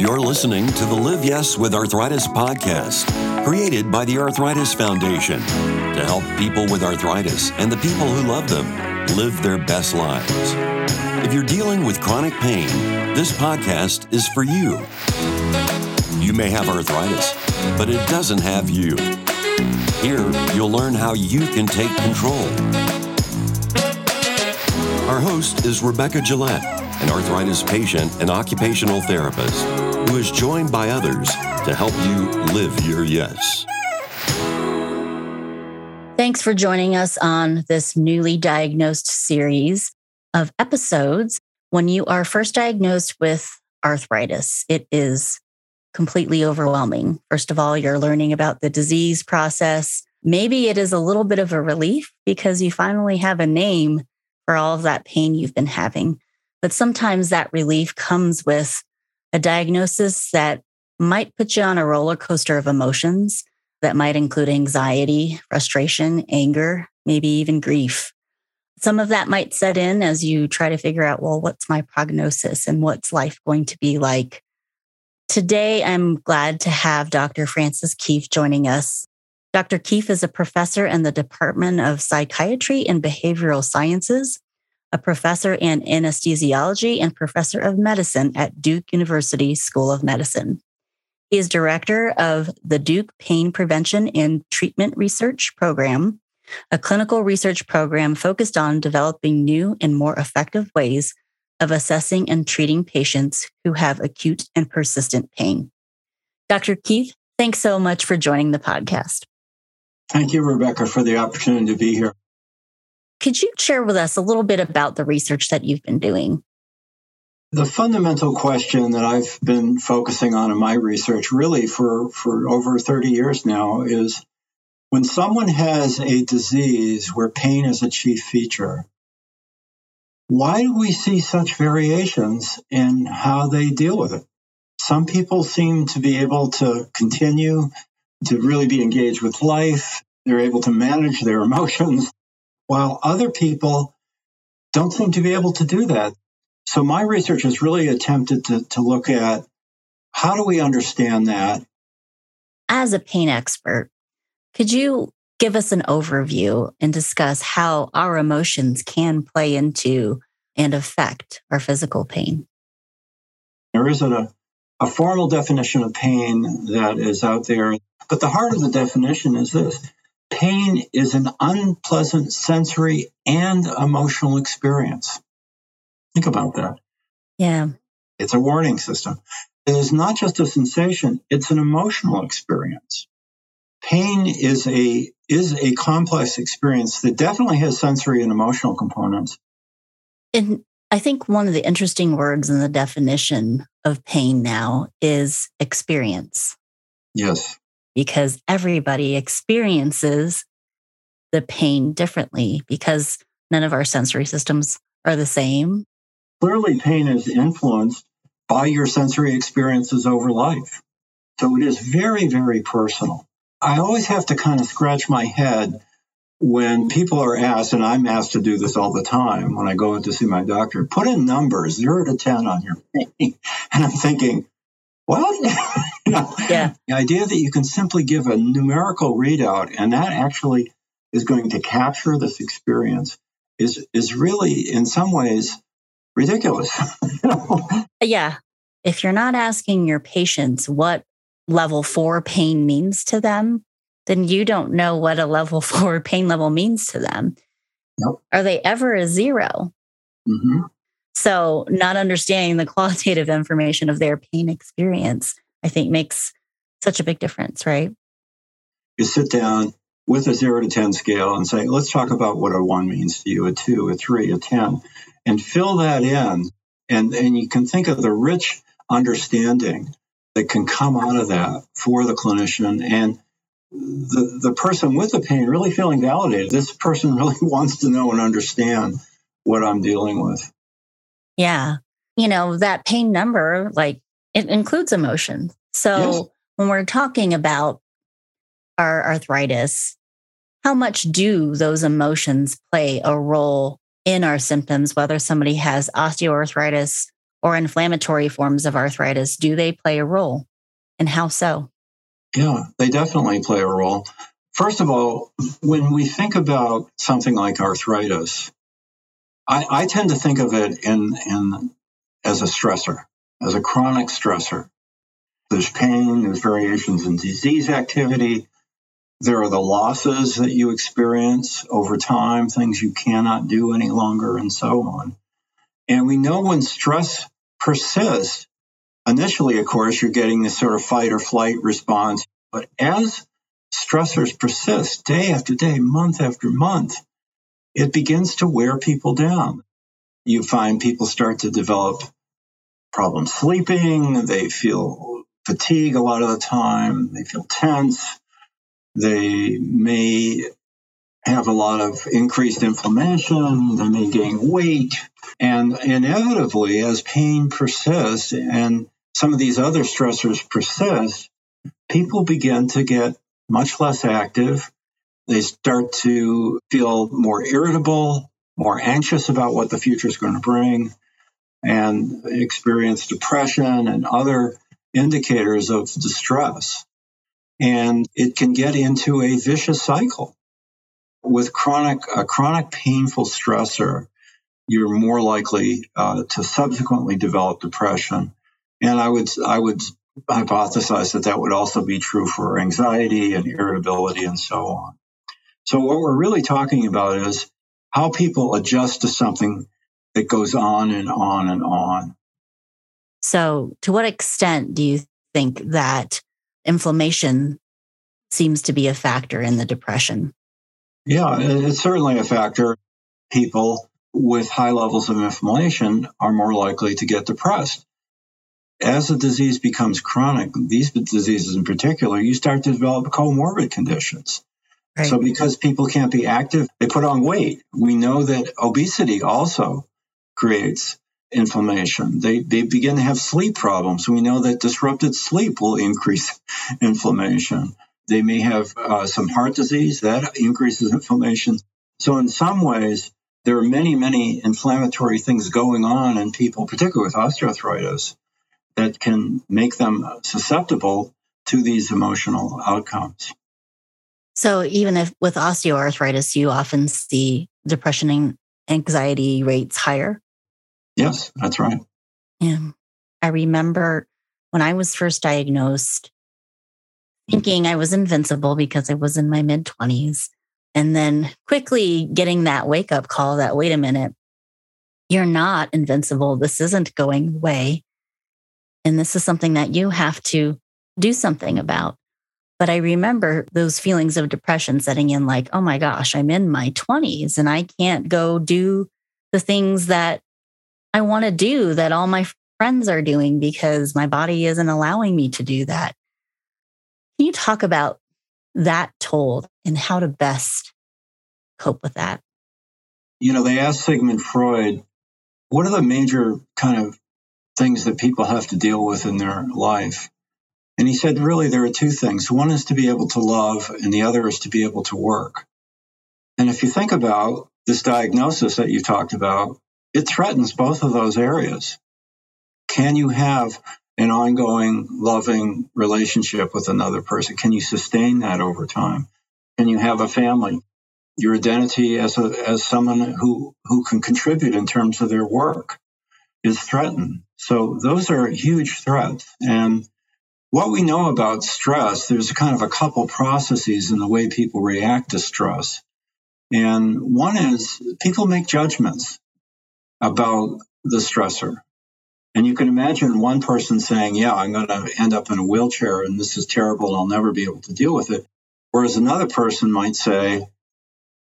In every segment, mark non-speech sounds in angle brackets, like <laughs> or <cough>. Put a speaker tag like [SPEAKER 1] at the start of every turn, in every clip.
[SPEAKER 1] You're listening to the Live Yes with Arthritis podcast, created by the Arthritis Foundation to help people with arthritis and the people who love them live their best lives. If you're dealing with chronic pain, this podcast is for you. You may have arthritis, but it doesn't have you. Here, you'll learn how you can take control. Our host is Rebecca Gillette, an arthritis patient and occupational therapist who is joined by others to help you live your yes.
[SPEAKER 2] Thanks for joining us on this newly diagnosed series of episodes. When you are first diagnosed with arthritis, it is completely overwhelming. First of all, you're learning about the disease process. Maybe it is a little bit of a relief because you finally have a name for all of that pain you've been having. But sometimes that relief comes with a diagnosis that might put you on a roller coaster of emotions that might include anxiety, frustration, anger, maybe even grief. Some of that might set in as you try to figure out, well, what's my prognosis and what's life going to be like? Today, I'm glad to have Dr. Francis Keefe joining us. Dr. Keefe is a professor in the Department of Psychiatry and Behavioral Sciences, a professor in anesthesiology, and professor of medicine at Duke University School of Medicine. He is director of the Duke Pain Prevention and Treatment Research Program, a clinical research program focused on developing new and more effective ways of assessing and treating patients who have acute and persistent pain. Dr. Keefe, thanks so much for joining the podcast.
[SPEAKER 3] Thank you, Rebecca, for the opportunity to be here.
[SPEAKER 2] Could you share with us a little bit about the research that you've been doing?
[SPEAKER 3] The fundamental question that I've been focusing on in my research, really for, for over 30 years now, is when someone has a disease where pain is a chief feature, why do we see such variations in how they deal with it? Some people seem to be able to continue to really be engaged with life. They're able to manage their <laughs> emotions while other people don't seem to be able to do that. So my research has really attempted to, to look at how do we understand that?
[SPEAKER 2] As a pain expert, could you give us an overview and discuss how our emotions can play into and affect our physical pain?
[SPEAKER 3] There isn't a, a formal definition of pain that is out there, but the heart of the definition is this Pain is an unpleasant sensory and emotional experience. Think about that.
[SPEAKER 2] Yeah.
[SPEAKER 3] It's a warning system. It is not just a sensation, it's an emotional experience. Pain is a is a complex experience that definitely has sensory and emotional components.
[SPEAKER 2] And I think one of the interesting words in the definition of pain now is experience.
[SPEAKER 3] Yes
[SPEAKER 2] because everybody experiences the pain differently because none of our sensory systems are the same.
[SPEAKER 3] Clearly, pain is influenced by your sensory experiences over life. So it is very, very personal. I always have to kind of scratch my head when people are asked, and I'm asked to do this all the time when I go in to see my doctor, put in numbers zero to 10 on your pain. <laughs> And I'm thinking, what? <laughs> you know,
[SPEAKER 2] yeah.
[SPEAKER 3] The idea that you can simply give a numerical readout and that actually is going to capture this experience is is really in some ways ridiculous. <laughs>
[SPEAKER 2] Yeah. If you're not asking your patients what level four pain means to them, then you don't know what a level <laughs> four pain level means to them.
[SPEAKER 3] Nope.
[SPEAKER 2] Are they ever a 0
[SPEAKER 3] mm-hmm.
[SPEAKER 2] So, not understanding the qualitative information of their pain experience, I think makes such a big difference, right?
[SPEAKER 3] You sit down with a zero to 10 scale and say, let's talk about what a one means to you, a two, a three, a 10, and fill that in. And, and you can think of the rich understanding that can come out of that for the clinician and the, the person with the pain really feeling validated. This person <laughs> really wants to know and understand what I'm dealing with.
[SPEAKER 2] Yeah. You know, that pain number, like it includes emotion. So yes. when we're talking about our arthritis, how much do those emotions play a role in our symptoms, whether somebody has osteoarthritis or inflammatory forms of arthritis, do they play a role? And how so?
[SPEAKER 3] Yeah, they definitely play a role. First of all, when we think about something like arthritis, I, I tend to think of it in, in as a stressor, as a chronic stressor. There's pain, there's variations in disease activity, there are the losses that you experience over time, things you cannot do any longer, and so on. And we know when stress persists, initially, of course, you're getting this sort of fight or flight response. But as stressors persist day after day, month after month, it begins to wear people down. You find people start to develop problems sleeping, they feel fatigue a lot of the time, they feel tense, they may have a lot of increased inflammation, they may gain weight, and inevitably, as pain persists and some of these other stressors persist, people begin to get much less active. They start to feel more irritable, more anxious about what the future is going to bring, and experience depression and other indicators of distress. And it can get into a vicious cycle. With chronic, a chronic painful stressor, you're more likely uh, to subsequently develop depression. And I would, I would hypothesize that that would also be true for anxiety and irritability and so on. So what we're really talking about is how people adjust to something that goes on and on and on.
[SPEAKER 2] So to what extent do you think that inflammation seems to be a factor in the depression?
[SPEAKER 3] Yeah, it's certainly a factor. People with high levels of inflammation are more likely to get depressed. As the disease becomes chronic, these diseases in particular, you start to develop comorbid conditions. Right. So, because people can't be active, they put on weight. We know that obesity also creates inflammation. They, they begin to have sleep problems. We know that disrupted sleep will increase <laughs> inflammation. They may have uh, some heart disease that increases inflammation. So, in some ways, there are many, many inflammatory things going on in people, particularly with osteoarthritis, that can make them susceptible to these emotional outcomes.
[SPEAKER 2] So, even if with osteoarthritis, you often see depression and anxiety rates higher?
[SPEAKER 3] Yes, that's right.
[SPEAKER 2] Yeah. I remember when I was first diagnosed, thinking I was invincible because I was in my mid 20s. And then quickly getting that wake up call that, wait a minute, you're not invincible. This isn't going away. And this is something that you have to do something about. But I remember those feelings of depression setting in like, oh my gosh, I'm in my 20s and I can't go do the things that I want to do that all my friends are doing because my body isn't allowing me to do that. Can you talk about that told and how to best cope with that?
[SPEAKER 3] You know, they asked Sigmund Freud, what are the major kind of things that people have to deal with in their life? And he said, really, there are two things. One is to be able to love, and the other is to be able to work. And if you think about this diagnosis that you talked about, it threatens both of those areas. Can you have an ongoing, loving relationship with another person? Can you sustain that over time? Can you have a family? Your identity as a, as someone who, who can contribute in terms of their work is threatened. So those are huge threats. And what we know about stress, there's kind of a couple processes in the way people react to stress. And one is people make judgments about the stressor. And you can imagine one person saying, Yeah, I'm going to end up in a wheelchair and this is terrible and I'll never be able to deal with it. Whereas another person might say,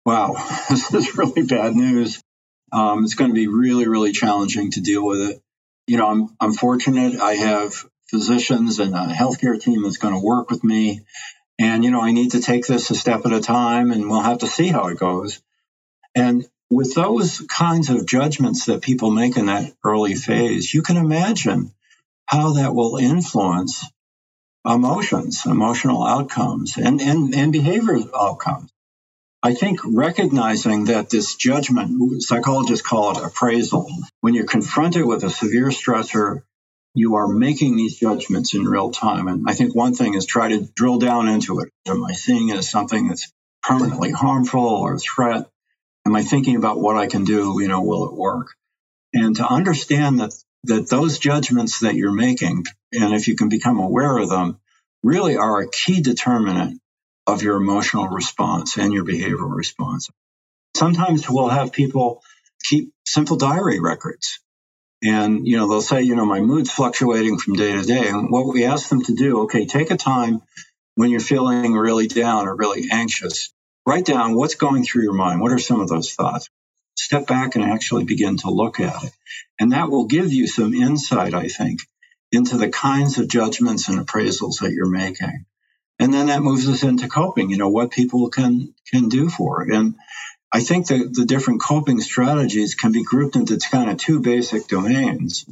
[SPEAKER 3] Wow, <laughs> this is really bad news. Um, it's going to be really, really challenging to deal with it. You know, I'm, I'm fortunate. I have physicians and a healthcare team that's going to work with me. And, you know, I need to take this a step at a time and we'll have to see how it goes. And with those kinds of judgments that people make in that early phase, you can imagine how that will influence emotions, emotional outcomes, and, and, and behavioral outcomes. I think recognizing that this judgment, psychologists call it appraisal, when you're confronted with a severe stressor, you are making these judgments in real time. And I think one thing is try to drill down into it. Am I seeing it as something that's permanently harmful or threat? Am I thinking about what I can do? You know, will it work? And to understand that that those judgments that you're making, and if you can become aware of them, really are a key determinant of your emotional response and your behavioral response. Sometimes we'll have people keep simple diary records. And, you know, they'll say, you know, my mood's fluctuating from day to day. And what we ask them to do, okay, take a time when you're feeling really down or really anxious, write down what's going through your mind. What are some of those thoughts? Step back and actually begin to look at it. And that will give you some insight, I think, into the kinds of judgments and appraisals that you're making. And then that moves us into coping, you know, what people can can do for it. And I think that the different coping strategies can be grouped into kind of two basic domains.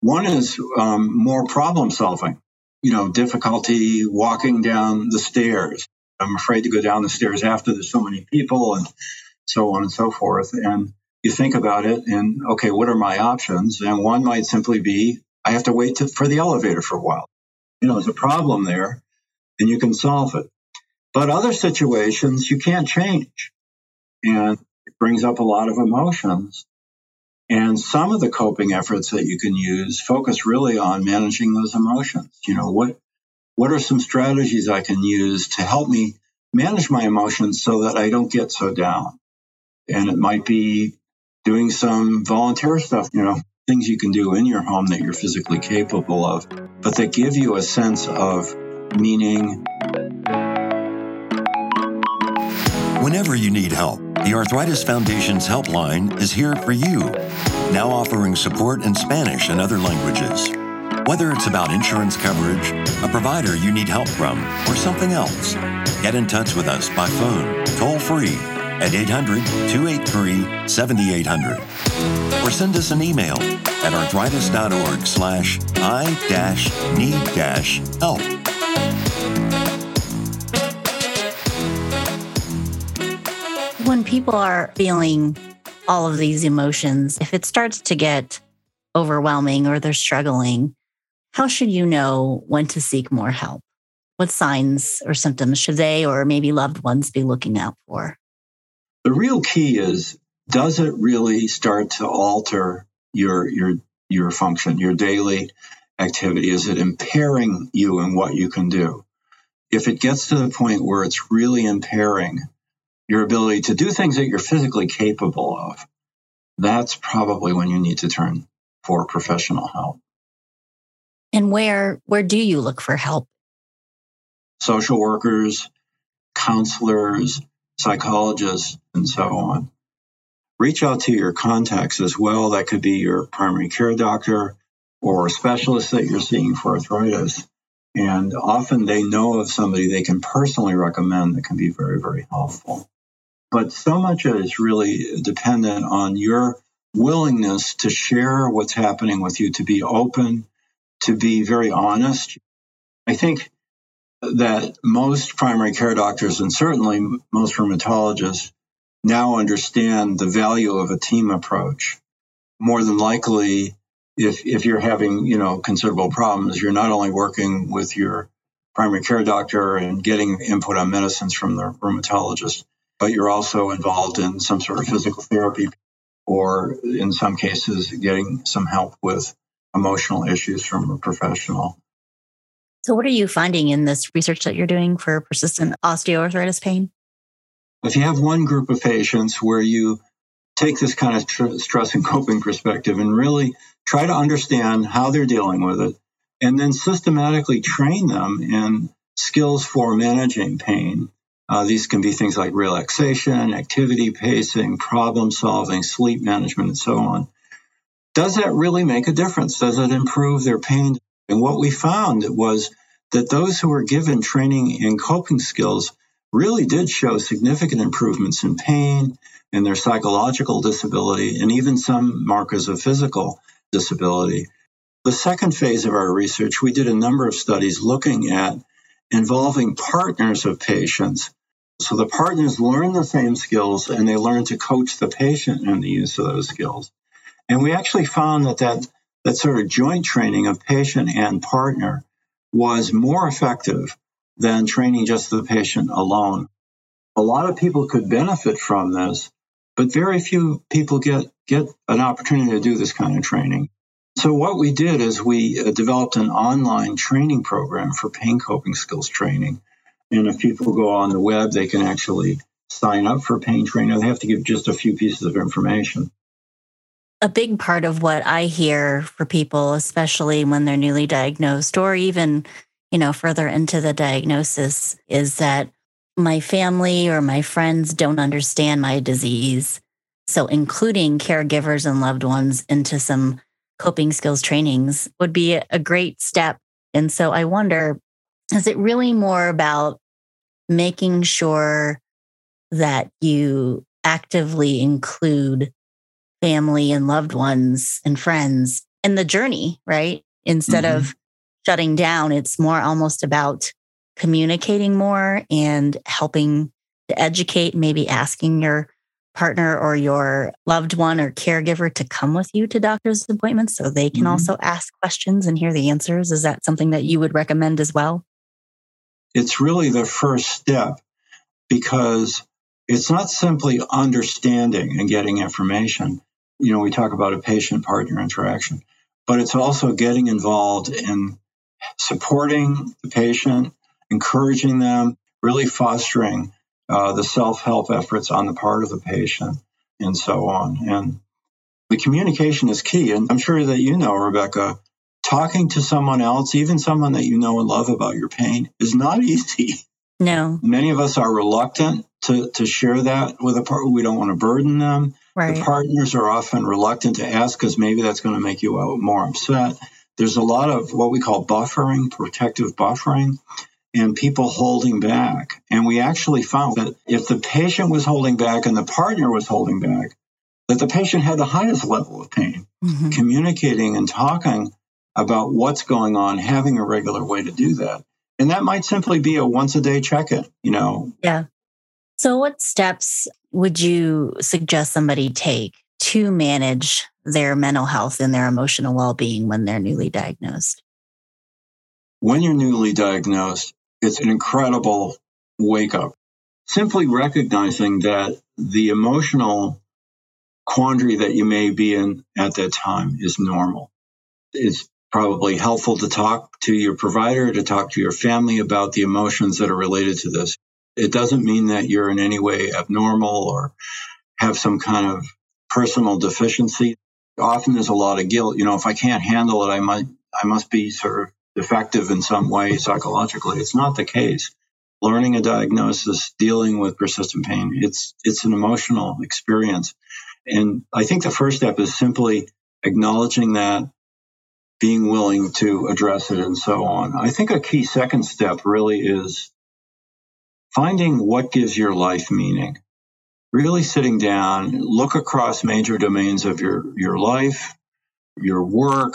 [SPEAKER 3] One is um, more problem solving, you know, difficulty walking down the stairs. I'm afraid to go down the stairs after there's so many people and so on and so forth. And you think about it and, okay, what are my options? And one might simply be, I have to wait to, for the elevator for a while. You know, there's a problem there and you can solve it. But other situations you can't change. And it brings up a lot of emotions. And some of the coping efforts that you can use focus really on managing those emotions. You know, what what are some strategies I can use to help me manage my emotions so that I don't get so down? And it might be doing some volunteer stuff, you know, things you can do in your home that you're physically capable of, but that give you a sense of meaning.
[SPEAKER 1] Whenever you need help, the Arthritis Foundation's helpline is here for you, now offering support in Spanish and other languages. Whether it's about insurance coverage, a provider you need help from, or something else, get in touch with us by phone, toll free at 800 283 7800 or send us an email at arthritis.org slash i
[SPEAKER 2] people are feeling all of these emotions, if it starts to get overwhelming or they're struggling, how should you know when to seek more help? What signs or symptoms should they or maybe loved ones be looking out for?
[SPEAKER 3] The real key is does it really start to alter your your your function, your daily activity? Is it impairing you in what you can do? If it gets to the point where it's really impairing your ability to do things that you're physically capable of, that's probably when you need to turn for professional help.
[SPEAKER 2] And where where do you look for help?
[SPEAKER 3] Social workers, counselors, psychologists, and so on. Reach out to your contacts as well. That could be your primary care doctor or a specialist that you're seeing for arthritis. And often they know of somebody they can personally recommend that can be very, very helpful. But so much is really dependent on your willingness to share what's happening with you, to be open, to be very honest. I think that most primary care doctors and certainly most rheumatologists now understand the value of a team approach. More than likely, if, if you're having, you know, considerable problems, you're not only working with your primary care doctor and getting input on medicines from the rheumatologist, but you're also involved in some sort of physical therapy or in some cases getting some help with emotional issues from a professional.
[SPEAKER 2] So, what are you finding in this research that you're doing for persistent osteoarthritis pain?
[SPEAKER 3] If you have one group of patients where you take this kind of tr- stress and coping perspective and really try to understand how they're dealing with it, and then systematically train them in skills for managing pain. Uh, these can be things like relaxation, activity pacing, problem solving, sleep management, and so on. Does that really make a difference? Does it improve their pain? And what we found was that those who were given training in coping skills really did show significant improvements in pain and their psychological disability and even some markers of physical disability. The second phase of our research, we did a number of studies looking at involving partners of patients So the partners learn the same skills and they learn to coach the patient in the use of those skills. And we actually found that that, that sort of joint training of patient and partner was more effective than training just the patient alone. A lot of people could benefit from this, but very few people get, get an opportunity to do this kind of training. So what we did is we uh, developed an online training program for pain coping skills training. And if people go on the web, they can actually sign up for pain training. They have to give just a few pieces of information.
[SPEAKER 2] A big part of what I hear for people, especially when they're newly diagnosed or even, you know, further into the diagnosis, is that my family or my friends don't understand my disease. So including caregivers and loved ones into some coping skills trainings would be a great step. And so I wonder is it really more about making sure that you actively include family and loved ones and friends in the journey, right? Instead mm-hmm. of shutting down, it's more almost about communicating more and helping to educate, maybe asking your partner or your loved one or caregiver to come with you to doctor's appointments so they can mm-hmm. also ask questions and hear the answers? Is that something that you would recommend as well?
[SPEAKER 3] It's really the first step because it's not simply understanding and getting information. You know, we talk about a patient partner interaction, but it's also getting involved in supporting the patient, encouraging them, really fostering uh, the self help efforts on the part of the patient, and so on. And the communication is key. And I'm sure that you know, Rebecca, talking to someone else, even someone that you know and love about your pain, is not <laughs> easy.
[SPEAKER 2] No.
[SPEAKER 3] Many of us are reluctant to, to share that with a partner. We don't want to burden them.
[SPEAKER 2] Right.
[SPEAKER 3] The partners are often reluctant to ask because maybe that's going to make you more upset. There's a lot of what we call buffering, protective buffering and people holding back. And we actually found that if the patient was holding back and the partner was holding back, that the patient had the highest level of pain. Mm-hmm. Communicating and talking about what's going on, having a regular way to do that. And that might simply be a once a day check in, you know?
[SPEAKER 2] Yeah. So, what steps would you suggest somebody take to manage their mental health and their emotional well being when they're newly diagnosed?
[SPEAKER 3] When you're newly diagnosed, it's an incredible wake up. Simply recognizing that the emotional quandary that you may be in at that time is normal. It's probably helpful to talk to your provider, to talk to your family about the emotions that are related to this. It doesn't mean that you're in any way abnormal or have some kind of personal deficiency. Often there's a lot of guilt. You know, if I can't handle it, I might, I must be sort of defective in some way psychologically. It's not the case. Learning a diagnosis, dealing with persistent pain, it's it's an emotional experience. And I think the first step is simply acknowledging that, being willing to address it, and so on. I think a key second step really is finding what gives your life meaning. Really sitting down, look across major domains of your, your life, your work,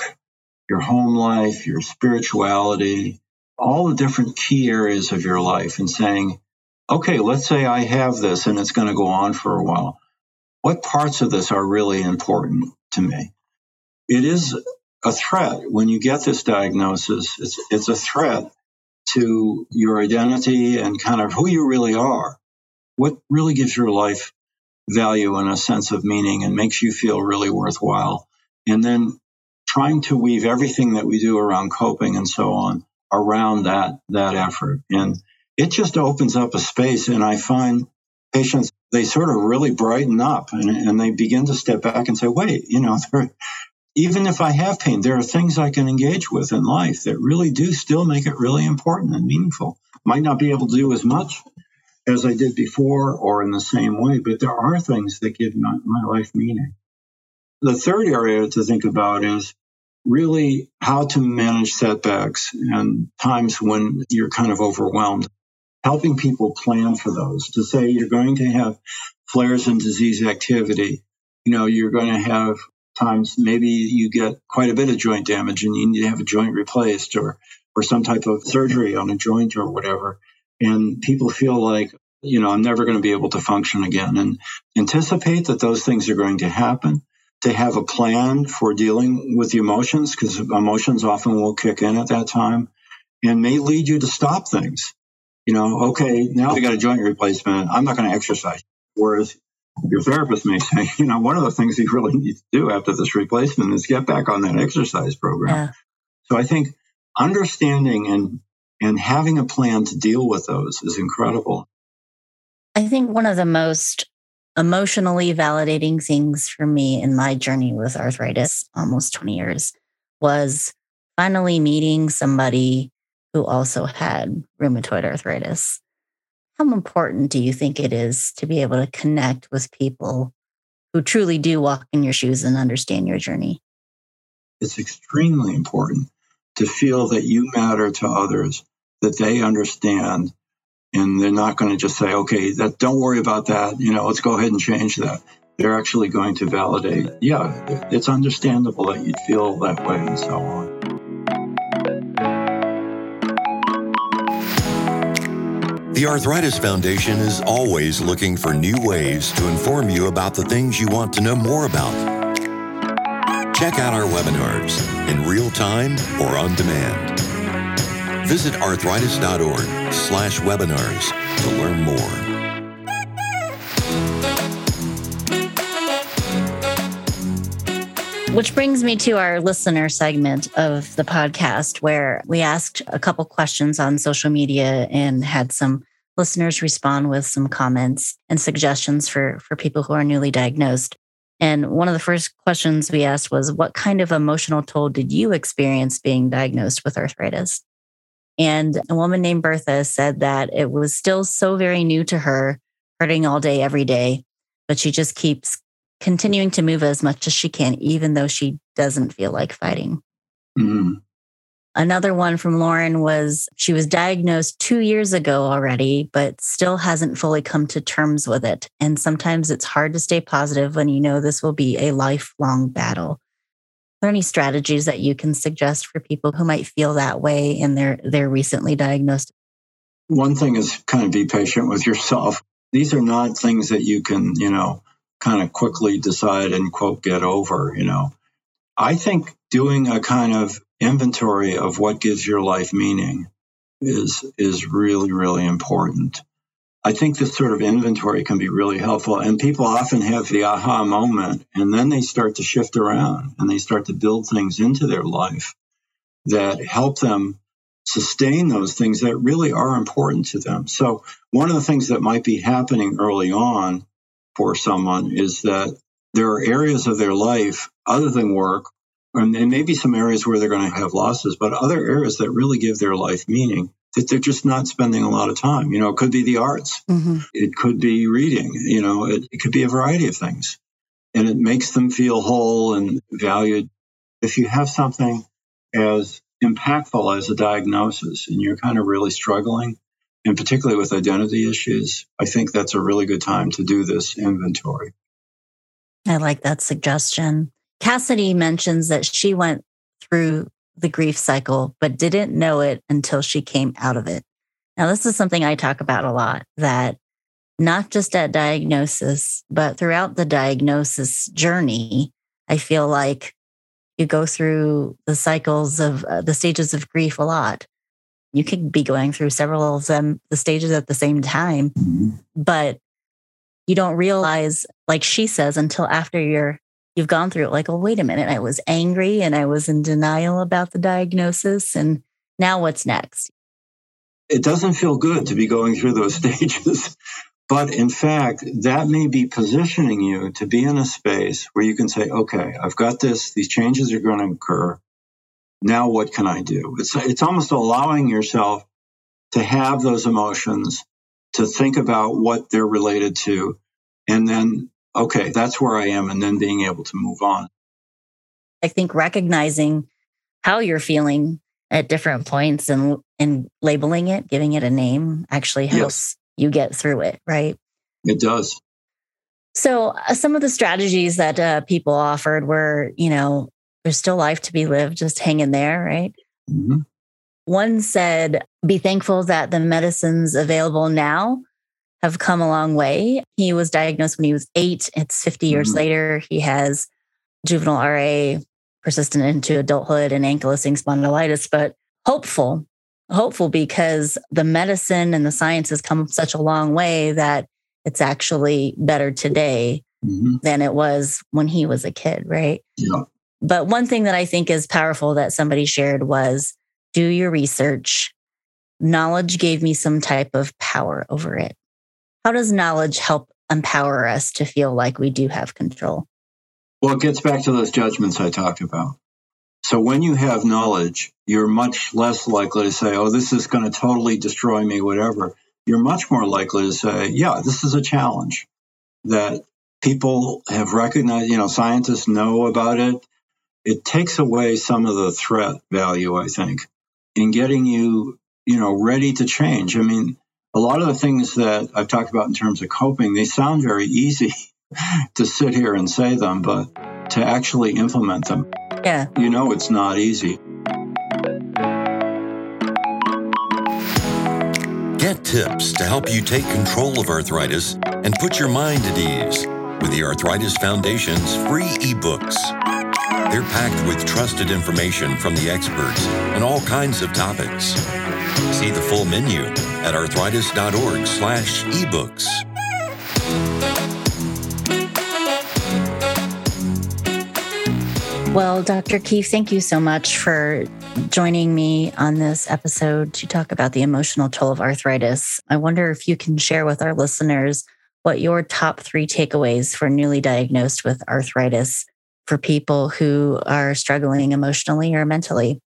[SPEAKER 3] your home life, your spirituality, all the different key areas of your life and saying, okay, let's say I have this and it's going to go on for a while. What parts of this are really important to me? It is a threat when you get this diagnosis. It's, it's a threat to your identity and kind of who you really are. What really gives your life value and a sense of meaning and makes you feel really worthwhile. And then trying to weave everything that we do around coping and so on around that that effort. And it just opens up a space and i find patients they sort of really brighten up and, and they begin to step back and say wait you know <laughs> even if i have pain there are things i can engage with in life that really do still make it really important and meaningful. Might not be able to do as much as i did before or in the same way but there are things that give my, my life meaning. The third area to think about is really how to manage setbacks and times when you're kind of overwhelmed. Helping people plan for those to say you're going to have flares in disease activity. You know, you're going to have times maybe you get quite a bit of joint damage and you need to have a joint replaced or or some type of surgery on a joint or whatever. And people feel like you know, I'm never going to be able to function again. And anticipate that those things are going to happen. To have a plan for dealing with the emotions, because emotions often will kick in at that time and may lead you to stop things. You know, okay, now I got a joint replacement. I'm not going to exercise. Whereas your therapist may say, <laughs> you know, one of the things you really need to do after this replacement is get back on that exercise program. Yeah. So I think understanding and and having a plan to deal with those is incredible.
[SPEAKER 2] I think one of the most emotionally validating things for me in my journey with arthritis, almost 20 years, was finally meeting somebody who also had rheumatoid arthritis. How important do you think it is to be able to connect with people who truly do walk in your shoes and understand your journey?
[SPEAKER 3] It's extremely important to feel that you matter to others, that they understand, and they're not going to just say, okay, that don't worry about that. You know, let's go ahead and change that. They're actually going to validate, yeah, it's understandable that you'd feel that way and so on.
[SPEAKER 1] The Arthritis Foundation is always looking for new ways to inform you about the things you want to know more about. Check out our webinars in real time or on demand. Visit arthritis.org slash webinars to learn more.
[SPEAKER 2] Which brings me to our listener segment of the podcast, where we asked a couple questions on social media and had some listeners respond with some comments and suggestions for, for people who are newly diagnosed. And one of the first questions we asked was, What kind of emotional toll did you experience being diagnosed with arthritis? And a woman named Bertha said that it was still so very new to her, hurting all day, every day, but she just keeps continuing to move as much as she can, even though she doesn't feel like fighting. Mm-hmm. Another one from Lauren was she was diagnosed two years ago already, but still hasn't fully come to terms with it. And sometimes it's hard to stay positive when you know this will be a lifelong battle. There any strategies that you can suggest for people who might feel that way and they're they're recently diagnosed?
[SPEAKER 3] One thing is kind of be patient with yourself. These are not things that you can, you know, kind of quickly decide and quote get over, you know. I think doing a kind of inventory of what gives your life meaning is is really really important. I think this sort of inventory can be really helpful and people often have the aha moment and then they start to shift around and they start to build things into their life that help them sustain those things that really are important to them. So one of the things that might be happening early on for someone is that there are areas of their life other than work and, maybe some areas where they're going to have losses, but other areas that really give their life meaning that they're just not spending a lot of time. You know, it could be the arts, mm-hmm. it could be reading, you know, it, it could be a variety of things. And it makes them feel whole and valued. If you have something as impactful as a diagnosis and you're kind of really struggling, and particularly with identity issues, I think that's a really good time to do this inventory.
[SPEAKER 2] I like that suggestion. Cassidy mentions that she went through the grief cycle, but didn't know it until she came out of it. Now, this is something I talk about a lot that not just at diagnosis, but throughout the diagnosis journey, I feel like you go through the cycles of uh, the stages of grief a lot. You could be going through several of them, the stages at the same time, mm-hmm. but you don't realize, like she says, until after you're you've gone through it like, oh, wait a minute, I was angry and I was in denial about the diagnosis. And now what's next?
[SPEAKER 3] It doesn't feel good to be going through those <laughs> stages. But in fact, that may be positioning you to be in a space where you can say, okay, I've got this, these changes are going to occur. Now what can I do? It's, it's almost allowing yourself to have those emotions, to think about what they're related to, and then okay, that's where I am, and then being able to move on.
[SPEAKER 2] I think recognizing how you're feeling at different points and and labeling it, giving it a name, actually helps yes. you get through it, right?
[SPEAKER 3] It does.
[SPEAKER 2] So, uh, some of the strategies that uh, people offered were, you know, there's still life to be lived, just hang in there, right? Mm-hmm. One said, be thankful that the medicines available now have come a long way. He was diagnosed when he was eight. It's 50 years mm-hmm. later. He has juvenile RA, persistent into adulthood, and ankylosing spondylitis, but hopeful, hopeful because the medicine and the science has come such a long way that it's actually better today mm-hmm. than it was when he was a kid, right?
[SPEAKER 3] Yeah.
[SPEAKER 2] But one thing that I think is powerful that somebody shared was do your research. Knowledge gave me some type of power over it. How does knowledge help empower us to feel like we do have control?
[SPEAKER 3] Well, it gets back to those judgments I talked about. So when you have knowledge, you're much less likely to say, oh, this is going to totally destroy me, whatever. You're much more likely to say, yeah, this is a challenge that people have recognized, you know, scientists know about it. It takes away some of the threat value, I think, in getting you, you know, ready to change. I mean, a lot of the things that I've talked about in terms of coping, they sound very easy <laughs> to sit here and say them, but to actually implement them,
[SPEAKER 2] yeah.
[SPEAKER 3] you know, it's not easy.
[SPEAKER 1] Get tips to help you take control of arthritis and put your mind at ease with the Arthritis Foundation's free ebooks. They're packed with trusted information from the experts on all kinds of topics. See the full menu at arthritis.org slash ebooks.
[SPEAKER 2] Well, Dr. Keefe, thank you so much for joining me on this episode to talk about the emotional toll of arthritis. I wonder if you can share with our listeners what your top three takeaways for newly diagnosed with arthritis for people who are struggling emotionally or mentally.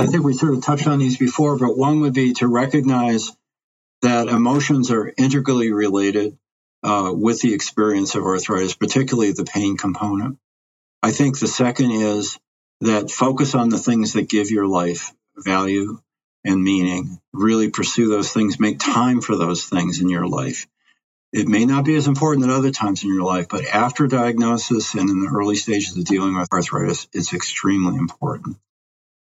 [SPEAKER 3] I think we sort of touched on these before, but one would be to recognize that emotions are integrally related uh, with the experience of arthritis, particularly the pain component. I think the second is that focus on the things that give your life value and meaning. Really pursue those things, make time for those things in your life. It may not be as important at other times in your life, but after diagnosis and in the early stages of dealing with arthritis, it's extremely important.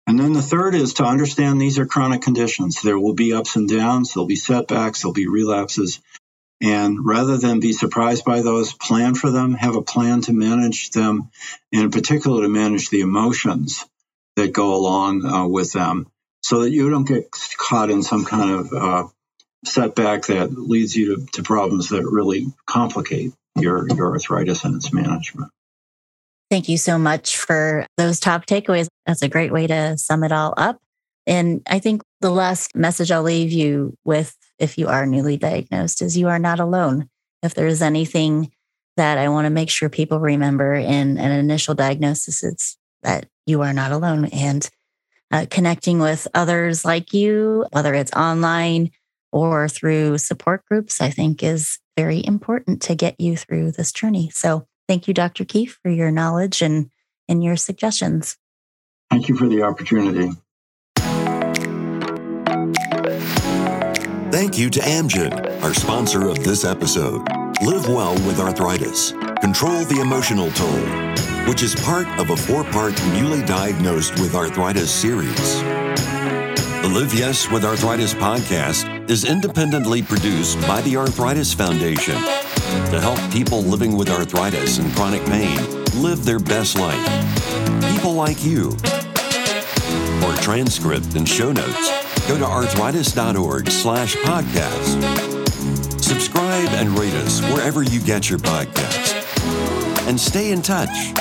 [SPEAKER 3] And then the third is to understand these are chronic conditions. There will be ups and downs, there'll be setbacks, there'll be relapses. And rather than be surprised by those, plan for them, have a plan to manage them, and in particular to manage the emotions that go along uh, with them so that you don't get caught in some kind of uh, setback that leads you to, to problems that really complicate your, your arthritis and its management.
[SPEAKER 2] Thank you so much for those top takeaways. That's a great way to sum it all up. And I think the last message I'll leave you with if you are newly diagnosed is you are not alone. If there's anything that I want to make sure people remember in an initial diagnosis, it's that you are not alone. And uh, connecting with others like you, whether it's online or through support groups, I think is very important to get you through this journey. So thank you, Dr. Keefe, for your knowledge and, and your suggestions.
[SPEAKER 3] Thank you for the opportunity.
[SPEAKER 1] Thank you to Amgen, our sponsor of this episode. Live well with arthritis. Control the emotional toll, which is part of a four part newly diagnosed with arthritis series. The Live Yes with Arthritis podcast is independently produced by the Arthritis Foundation to help people living with arthritis and chronic pain live their best life. People like you. For transcript and show notes, go to arthritis.org slash podcast. Subscribe and rate us wherever you get your podcast. And stay in touch